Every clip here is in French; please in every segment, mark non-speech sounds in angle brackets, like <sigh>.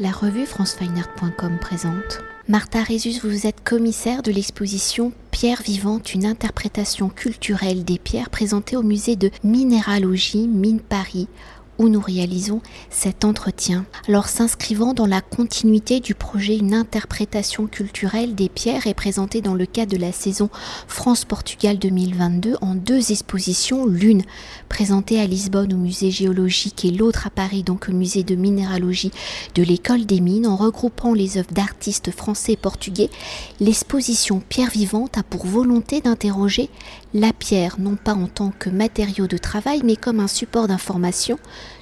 La revue francefineart.com présente. Martha Résus, vous êtes commissaire de l'exposition Pierre vivante, une interprétation culturelle des pierres présentée au musée de minéralogie Mine Paris où nous réalisons cet entretien. Alors s'inscrivant dans la continuité du projet Une interprétation culturelle des pierres est présentée dans le cadre de la saison France-Portugal 2022 en deux expositions, l'une présentée à Lisbonne au musée géologique et l'autre à Paris donc au musée de minéralogie de l'école des mines en regroupant les œuvres d'artistes français et portugais. L'exposition Pierre vivante a pour volonté d'interroger la pierre non pas en tant que matériau de travail mais comme un support d'information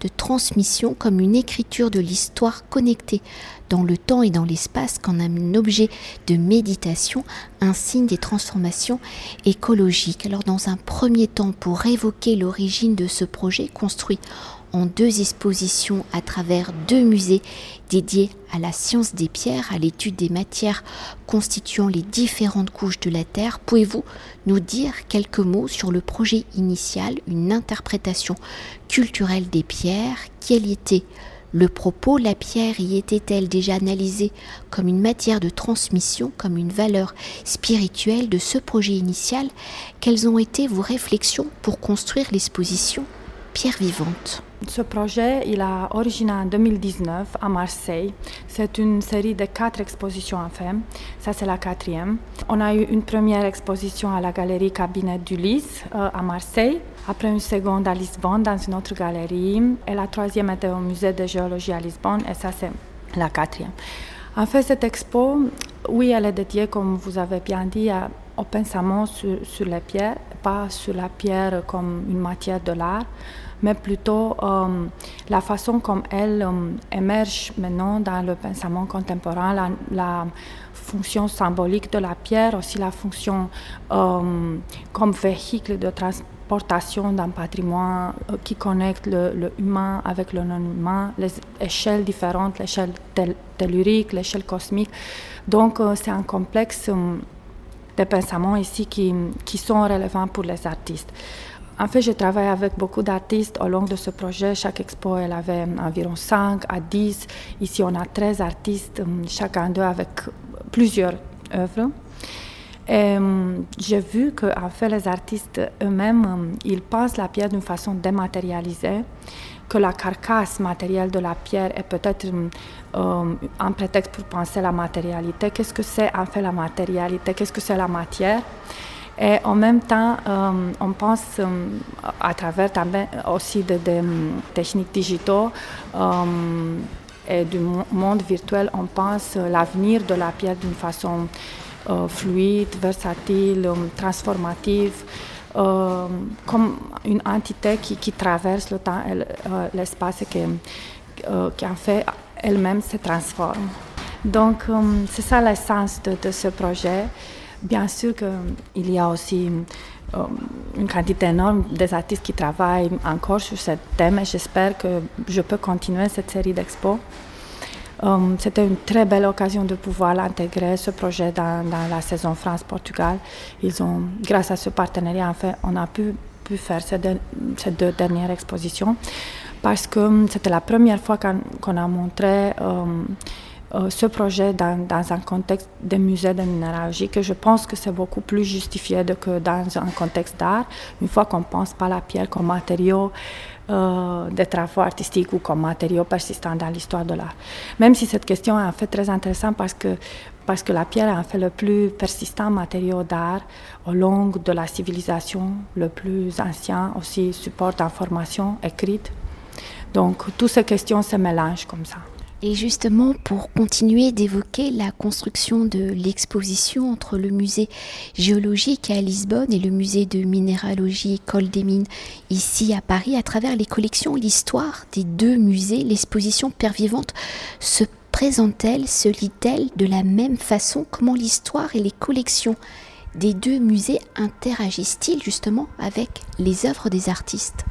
de transmission comme une écriture de l'histoire connectée dans le temps et dans l'espace comme un objet de méditation, un signe des transformations écologiques. Alors dans un premier temps, pour évoquer l'origine de ce projet construit en deux expositions à travers deux musées dédiés à la science des pierres, à l'étude des matières constituant les différentes couches de la Terre. Pouvez-vous nous dire quelques mots sur le projet initial, une interprétation culturelle des pierres? Quel était le propos? La pierre y était-elle déjà analysée comme une matière de transmission, comme une valeur spirituelle de ce projet initial? Quelles ont été vos réflexions pour construire l'exposition Pierre vivante? Ce projet, il a origine en 2019 à Marseille. C'est une série de quatre expositions en fait. Ça, c'est la quatrième. On a eu une première exposition à la galerie Cabinet du Lys euh, à Marseille. Après une seconde à Lisbonne dans une autre galerie. Et la troisième était au musée de géologie à Lisbonne. Et ça, c'est la quatrième. En fait, cette expo, oui, elle est dédiée, comme vous avez bien dit, au pensement sur les pierres, pas sur la pierre comme une matière de l'art mais plutôt euh, la façon comme elle euh, émerge maintenant dans le pensement contemporain, la, fonction symbolique de la pierre, aussi la fonction euh, comme véhicule de transportation d'un patrimoine qui connecte le, humain avec le non-humain, les échelles différentes, l'échelle tellurique, l'échelle cosmique. Donc c'est un complexe de pensements ici qui, qui sont relevants pour les artistes. En fait, je travaille avec beaucoup d'artistes au long de ce projet. Chaque expo, elle avait environ 5 à 10. Ici, on a 13 artistes, hum, chacun d'eux avec plusieurs œuvres. Hum, j'ai vu que en fait, les artistes eux-mêmes, hum, ils pensent la pierre d'une façon dématérialisée, que la carcasse matérielle de la pierre est peut-être un prétexte pour penser la matérialité. Qu'est-ce que c'est en fait la matérialité? Qu'est-ce que c'est la matière? Et en même temps, euh, on pense euh, à travers aussi des de, techniques digitaux euh, et du monde virtuel, on pense l'avenir de la pierre d'une façon fluide, versatile, transformative. comme une entité qui, traverse le temps et l'espace et qui, en fait elle-même se transforme. Donc c'est ça l'essence de, ce projet. Bien sûr qu'il y a aussi euh, une quantité énorme des artistes qui travaillent encore sur ce thème et j'espère que je peux continuer cette série d'expos. Euh, c'était une très belle occasion de pouvoir l'intégrer, ce projet, dans, la saison France-Portugal. Grâce à ce partenariat, en on a pu, faire ces deux, dernières expositions parce que c'était la première fois qu'on a montré euh, euh, ce projet dans, un contexte de musée de minéralogie, que je pense que c'est beaucoup plus justifié que dans un contexte d'art, une fois qu'on pense pas la pierre comme matériau euh, de travaux artistiques ou comme matériau persistant dans l'histoire de l'art. Même si cette question est en fait très intéressante parce que, parce que la pierre est en fait le plus persistant matériau d'art au long de la civilisation, le plus ancien aussi support d'information écrite. Donc, toutes ces questions se mélangent comme ça. Et justement, pour continuer d'évoquer la construction de l'exposition entre le musée géologique à Lisbonne et le musée de minéralogie École des Mines ici à Paris, à travers les collections, l'histoire des deux musées, l'exposition Père Vivante se présente-t-elle, se lit-elle de la même façon? Comment l'histoire et les collections des deux musées interagissent-ils justement avec les œuvres des artistes?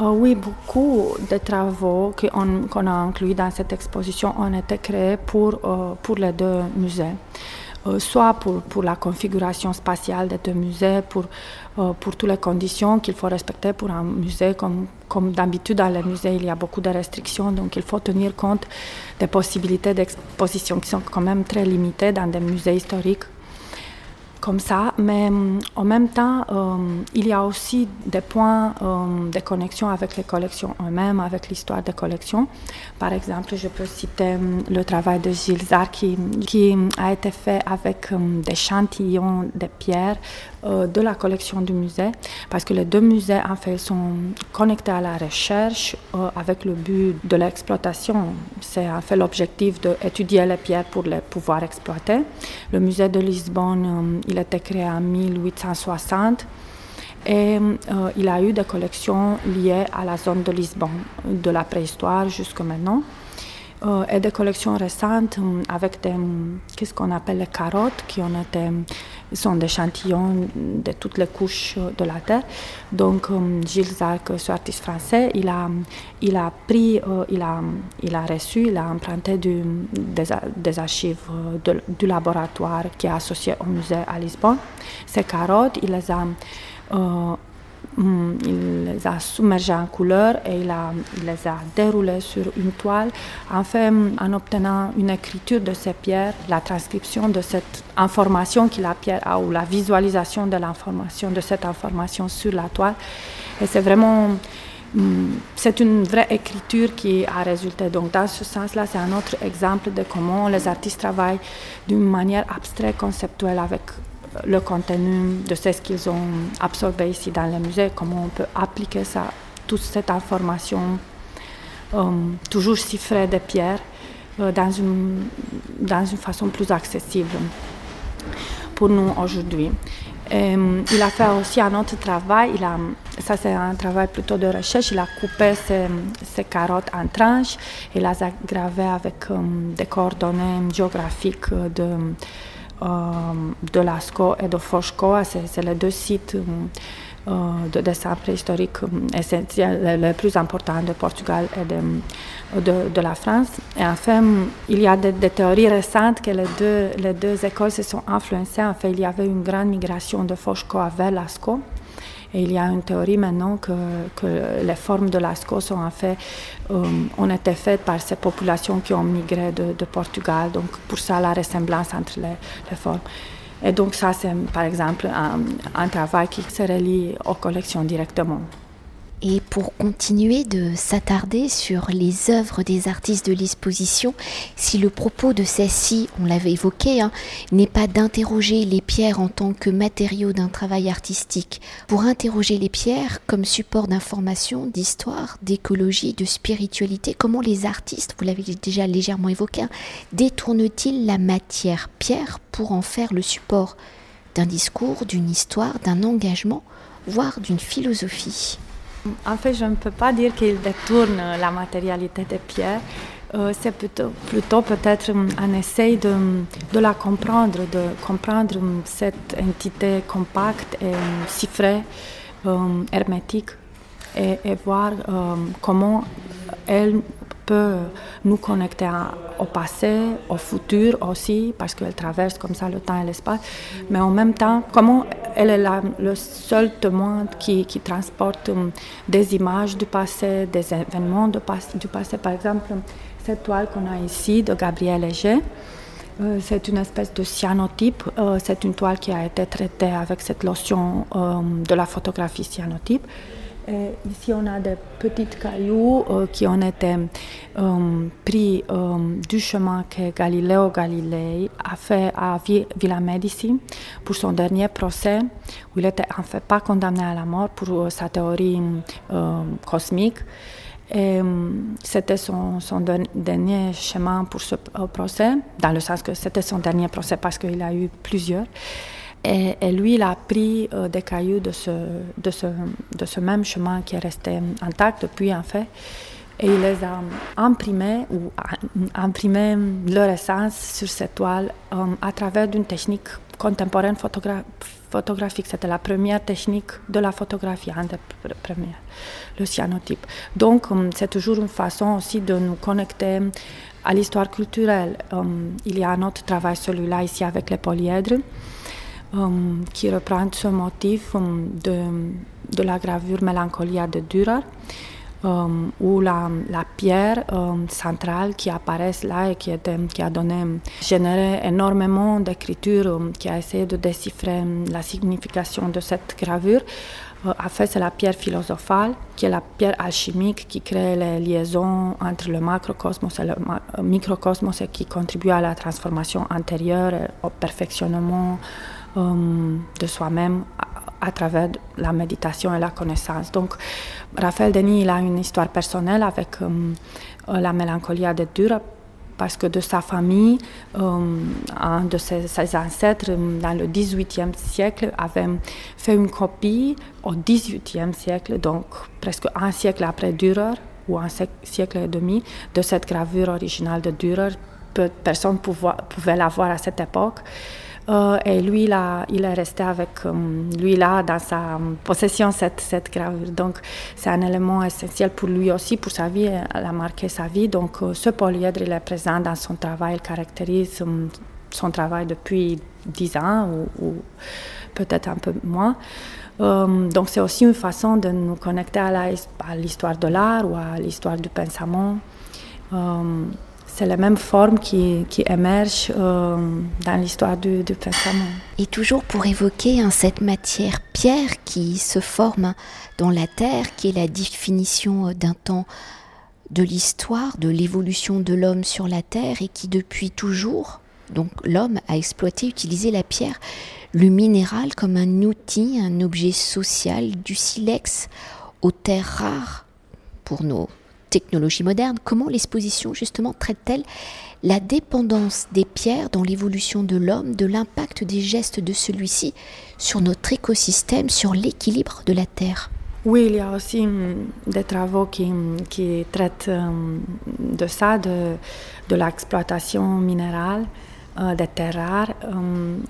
Euh, oui, beaucoup de travaux qu'on a inclus dans cette exposition ont été créés pour, euh, les deux musées. soit pour, la configuration spatiale de deux musées, pour, toutes les conditions qu'il faut respecter pour un musée. Comme d'habitude, dans les musées, il y a beaucoup de restrictions, donc il faut tenir compte des possibilités d'exposition qui sont quand même très limitées dans des musées historiques comme ça, mais euh, en même temps, euh, il y a aussi des points euh, de connexion avec les collections eux-mêmes, avec l'histoire des collections. Par exemple, je peux citer le travail de Gilles Zar qui, qui a été fait avec des chantillons de pierres de la collection du musée, parce que les deux musées, en fait, sont connectés à la recherche avec le but de l'exploitation. C'est en fait l'objectif d'étudier les pierres pour les pouvoir exploiter. Le musée de Lisbonne, il a été créé en 1860 et euh, il a eu des collections liées à la zone de Lisbonne, de la préhistoire jusqu'à maintenant. Euh, et des collections récentes euh, avec des, qu'est-ce qu'on appelle les carottes, qui ont été, sont des échantillons de toutes les couches de la Terre. Donc, Gilles Zarc, ce artiste français, il a, il a pris, il, a, il a reçu, il a emprunté des, archives du laboratoire qui est associé au musée à Lisbonne. Ces carottes, il les a il les a submergés en couleur et il, les a déroulés sur une toile, en fait, en obtenant une écriture de ces pierres, la transcription de cette information que la pierre a ou la visualisation de l'information, de cette information sur la toile. Et c'est vraiment mm, c'est une vraie écriture qui a résulté. Donc, dans ce sens-là, c'est un autre exemple de comment les artistes travaillent d'une manière abstraite, conceptuelle, avec le contenu de ce qu'ils ont absorbé ici dans le musée, comment on peut appliquer ça, toute cette information, euh, toujours chiffrée de pierres, euh, dans, une, dans une façon plus accessible pour nous aujourd'hui. Euh, il a fait aussi un autre travail, il a, ça c'est un travail plutôt de recherche, il a coupé ses, carottes en tranches et les a gravées avec des coordonnées géographiques de de Lascaux et de Fosco. C'est les deux sites euh, de dessin préhistorique euh, essentiels, les plus importants de Portugal et de, de, la France. Et enfin, il y a des, théories récentes que les deux, les deux écoles se sont influencées. En fait, il y avait une grande migration de Fosco vers Lascaux. Et il y a une théorie maintenant que, les formes de Lascaux sont en fait, euh, ont été faites par ces populations qui ont migré de, Portugal. Donc pour ça, la ressemblance entre les, les formes. Et donc ça, c'est par exemple un, un travail qui se relie aux collections directement. Et pour continuer de s'attarder sur les œuvres des artistes de l'exposition, si le propos de celle-ci, on l'avait évoqué, hein, n'est pas d'interroger les pierres en tant que matériaux d'un travail artistique, pour interroger les pierres comme support d'information, d'histoire, d'écologie, de spiritualité, comment les artistes, vous l'avez déjà légèrement évoqué, hein, détournent-ils la matière pierre pour en faire le support d'un discours, d'une histoire, d'un engagement, voire d'une philosophie? En fait, je ne peux pas dire qu'il détourne la matérialité des pierres. Euh, c'est plutôt, peut-être un essai de, la comprendre, de comprendre cette entité compacte et chiffrée, euh, hermétique, et, et voir euh, comment elle peut nous connecter au passé, au futur aussi, parce qu'elle traverse comme ça le temps et l'espace, mais en même temps, comment elle est le seul témoin qui, qui, transporte hum, des images du passé, des événements du passé? Par exemple, cette toile qu'on a ici de Gabriel Léger, euh, c'est une espèce de cyanotype. Euh, c'est une toile qui a été traitée avec cette lotion euh, de la photographie cyanotype. Et ici, on a des petits cailloux euh, qui ont été euh, pris euh, du chemin que Galileo Galilei a fait à Villa Medici pour son dernier procès, où il n'était en fait pas condamné à la mort pour sa théorie cosmique. C'était son, son, dernier chemin pour ce procès, dans le sens que c'était son dernier procès parce qu'il a eu plusieurs. Et, lui, il a pris euh, des cailloux de ce, de, de même chemin qui est resté intact depuis, en fait, et il les a imprimés ou imprimé leur essence sur cette toile euh, à travers une technique contemporaine photographique. C'était la première technique de la photographie, hein, première, le cyanotype. Donc, hum, c'est toujours une façon aussi de nous connecter à l'histoire culturelle. Il y a un autre travail, celui-là ici avec les polyèdres, qui reprend ce motif de, la gravure Mélancolia de Dürer. Ou la, pierre centrale qui apparaît là et qui, a donné, généré énormément d'écriture, qui a essayé de déchiffrer la signification de cette gravure. En fait, c'est la pierre philosophale, qui est la pierre alchimique qui crée les liaisons entre le macrocosmos et le microcosmos et qui contribue à la transformation intérieure au perfectionnement de soi-même à travers la méditation et la connaissance. Donc, Raphaël Denis, il a une histoire personnelle avec euh, euh, la mélancolie de Dürer parce que de sa famille, euh, un de ses, ancêtres dans le 18e siècle avait fait une copie au 18e siècle, donc presque un siècle après Dürer, ou un siècle et demi, de cette gravure originale de Dürer. Personne ne pouvait la voir à cette époque. Euh, et lui, là, il est resté avec euh, lui là dans sa possession cette, cette gravure. Donc, c'est un élément essentiel pour lui aussi, pour sa vie. Elle a marqué sa vie. Donc, euh, ce polyèdre, il est présent dans son travail. Il caractérise son travail depuis dix ans ou, peut-être un peu moins. donc, c'est aussi une façon de nous connecter à l'histoire de l'art ou à l'histoire du pensement c'est la même forme qui, émerge euh, dans l'histoire du, du, pensement. Et toujours pour évoquer hein, cette matière pierre qui se forme dans la Terre, qui est la définition euh, d'un temps de l'histoire, de l'évolution de l'homme sur la Terre et qui depuis toujours, donc l'homme a exploité, utilisé la pierre, le minéral comme un outil, un objet social, du silex aux terres rares pour nos technologie moderne, comment l'exposition justement traite-t-elle la dépendance des pierres dans l'évolution de l'homme, de l'impact des gestes de celui-ci sur notre écosystème, sur l'équilibre de la Terre? Oui, il y a aussi hum, des travaux qui, hum, qui traitent hum, de ça, de, de l'exploitation minérale euh, des terres rares.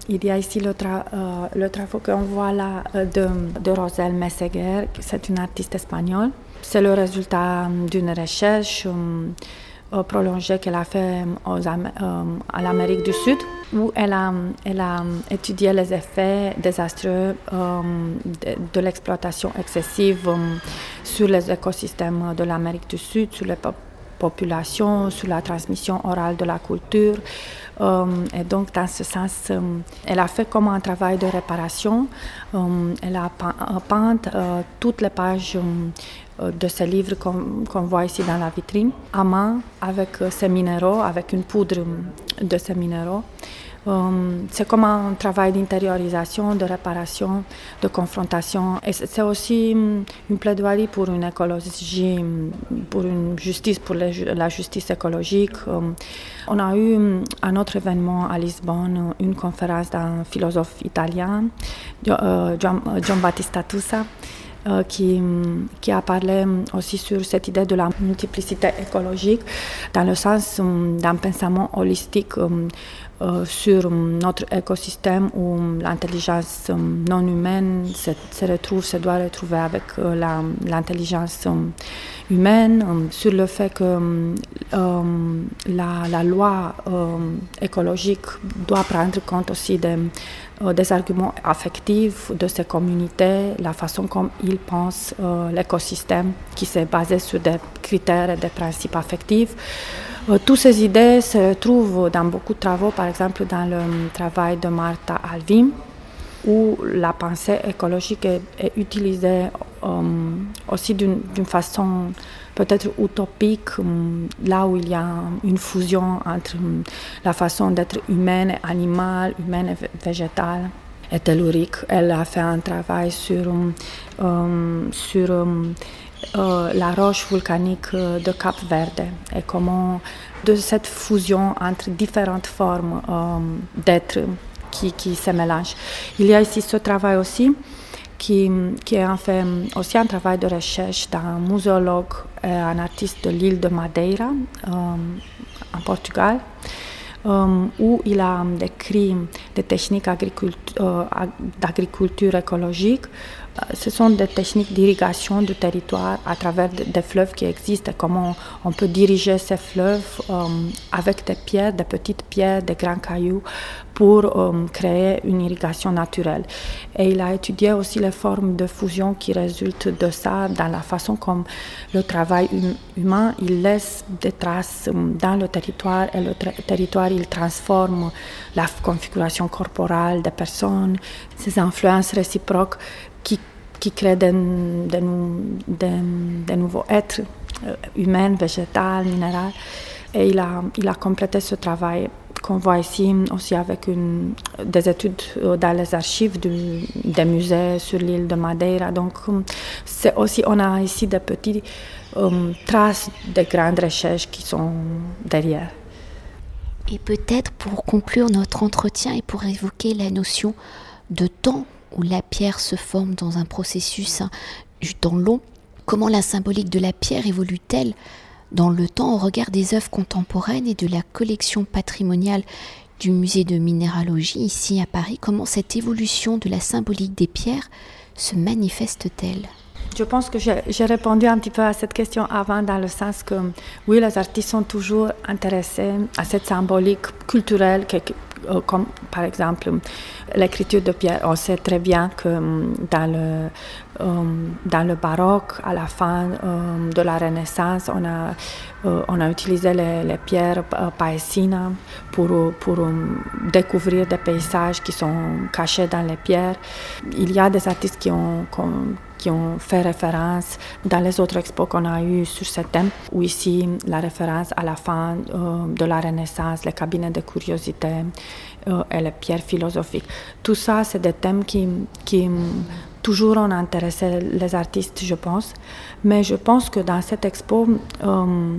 il y a ici le, euh, le travail qu'on voit là euh, de, de Rosel Messeguer, c'est une artiste espagnole c'est le résultat d'une recherche euh, euh, prolongée qu'elle a fait euh, à l'Amérique du Sud, où elle a, étudié les effets désastreux de, l'exploitation excessive sur les écosystèmes de l'Amérique du Sud, sur les populations, sur la transmission orale de la culture. et donc, dans ce sens, elle a fait comme un travail de réparation. elle a peint toutes les pages euh, de ces livres qu'on voit ici dans la vitrine, à main, avec euh, ces minéraux, avec une poudre de ces minéraux. Euh, c'est comme un travail d'intériorisation, de réparation, de confrontation. C'est aussi mm, une plaidoirie pour une écologie, mm, pour une justice, pour la justice écologique. On a eu mm, un autre événement à Lisbonne, une conférence d'un philosophe italien, John Battista Tussa, euh, qui, a parlé aussi sur cette idée de la multiplicité écologique, dans le sens euh, d'un pensement holistique euh, sur notre écosystème où l'intelligence non humaine se, retrouve, se doit retrouver avec l'intelligence humaine, sur le fait que la, la, loi écologique doit prendre compte aussi des euh, des arguments affectifs de ces communautés, la façon comme ils pensent euh, l'écosystème qui s'est basé sur des critères et des principes affectifs. Euh, toutes ces idées se trouvent dans beaucoup de travaux, par exemple dans le travail de Martha Alvim, où la pensée écologique est utilisée aussi d'une façon peut-être utopique, hum, là où il y a une fusion entre hum, la façon d'être humaine, animale, humaine et végétale et tellurique. Elle a fait un travail sur, hum, sur euh, la roche volcanique de Cap Verde et comment de cette fusion entre différentes formes d'être qui, qui se mélangent. Il y a ici ce travail aussi qui, qui a fait aussi un travail de recherche d'un muséologue et un artiste de l'île de Madeira, euh, en Portugal, euh, où il a décrit des techniques d'agriculture écologique. Ce sont des techniques d'irrigation du territoire à travers des fleuves qui existent comment on peut diriger ces fleuves avec des pierres, des petites pierres, des grands cailloux pour euh, créer une irrigation naturelle. Et il a étudié aussi les formes de fusion qui résultent de ça dans la façon comme le travail hum, humain, il laisse des traces hum, dans le territoire et le territoire, il transforme la configuration corporelle des personnes, ces influences réciproques qui, qui créent des, des, nouveaux êtres euh, humains, végétaux, minéraux. Et il a, il a complété ce travail qu'on voit ici aussi avec des études euh, dans les archives des musées sur l'île de Madeira. Donc, euh, c'est aussi, on a ici des petites euh, traces de grandes recherches qui sont derrière. Et peut-être pour conclure notre entretien et pour évoquer la notion de temps où la pierre se forme dans un processus hein, du temps long, comment la symbolique de la pierre évolue-t-elle dans le temps au regard des œuvres contemporaines et de la collection patrimoniale du musée de minéralogie ici à Paris, comment cette évolution de la symbolique des pierres se manifeste-t-elle? Je pense que j'ai répondu un petit peu à cette question avant dans le sens que oui, les artistes sont toujours intéressés à cette symbolique culturelle comme par exemple l'écriture de pierre. On sait très bien que hum, dans le, hum, dans le baroque, à la fin hum, de la Renaissance, on a, euh, on a utilisé les, pierres euh, païsines pour, pour découvrir des paysages qui sont cachés dans les pierres. Il y a des artistes qui ont fait référence dans les autres expos qu'on a eu sur ce thème, ou ici la référence à la fin de la Renaissance, les cabinets de curiosité euh, et les pierres philosophiques. Tout ça, c'est des thèmes qui, qui toujours ont intéressé les artistes, je pense. Mais je pense que dans cette expo, euh,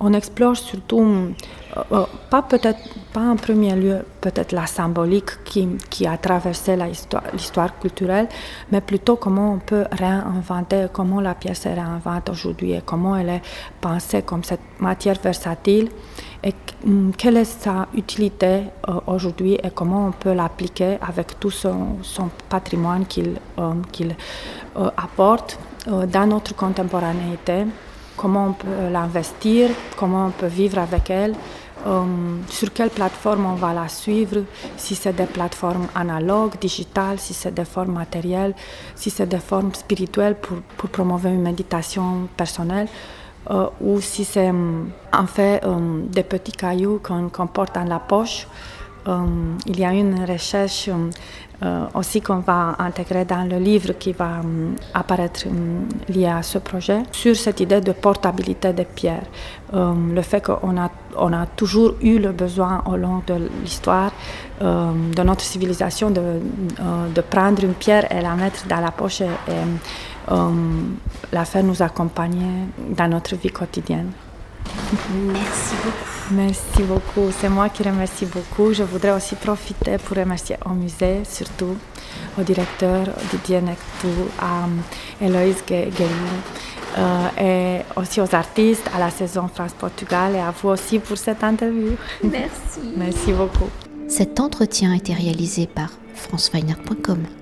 on explore surtout, euh, euh, pas peut-être pas en premier lieu peut-être la symbolique qui, qui a traversé l'histoire culturelle, mais plutôt comment on peut réinventer, comment la pièce est réinventée aujourd'hui et comment elle est pensée comme cette matière versatile et hum, quelle est sa utilité euh, aujourd'hui et comment on peut l'appliquer avec tout son, patrimoine qu'il qu'il apporte dans notre contemporanéité comment on peut l'investir, comment on peut vivre avec elle, euh, sur quelle plateforme on va la suivre, si c'est des plateformes analogues, digitales, si c'est des formes matérielles, si c'est des formes spirituelles pour, promouvoir une méditation personnelle. Euh, ou si c'est en fait euh, des petits cailloux qu'on porte dans la poche. Il y a une recherche euh, aussi qu'on va intégrer dans le livre qui va euh, apparaître euh, lié à ce projet, sur cette idée de portabilité des pierres. le fait qu'on a, on a toujours eu le besoin au long de l'histoire de notre civilisation de, de, prendre une pierre et la mettre dans la poche et, et la faire nous accompagner dans notre vie quotidienne. Merci beaucoup. Merci beaucoup. C'est moi qui remercie beaucoup. Je voudrais aussi profiter pour remercier au musée, surtout au directeur Didier Nectou, à Héloïse Guérin, euh, et aussi aux artistes, à la saison France-Portugal et à vous aussi pour cette interview. Merci. <laughs> Merci beaucoup. Cet entretien a été réalisé par franceweiner.com.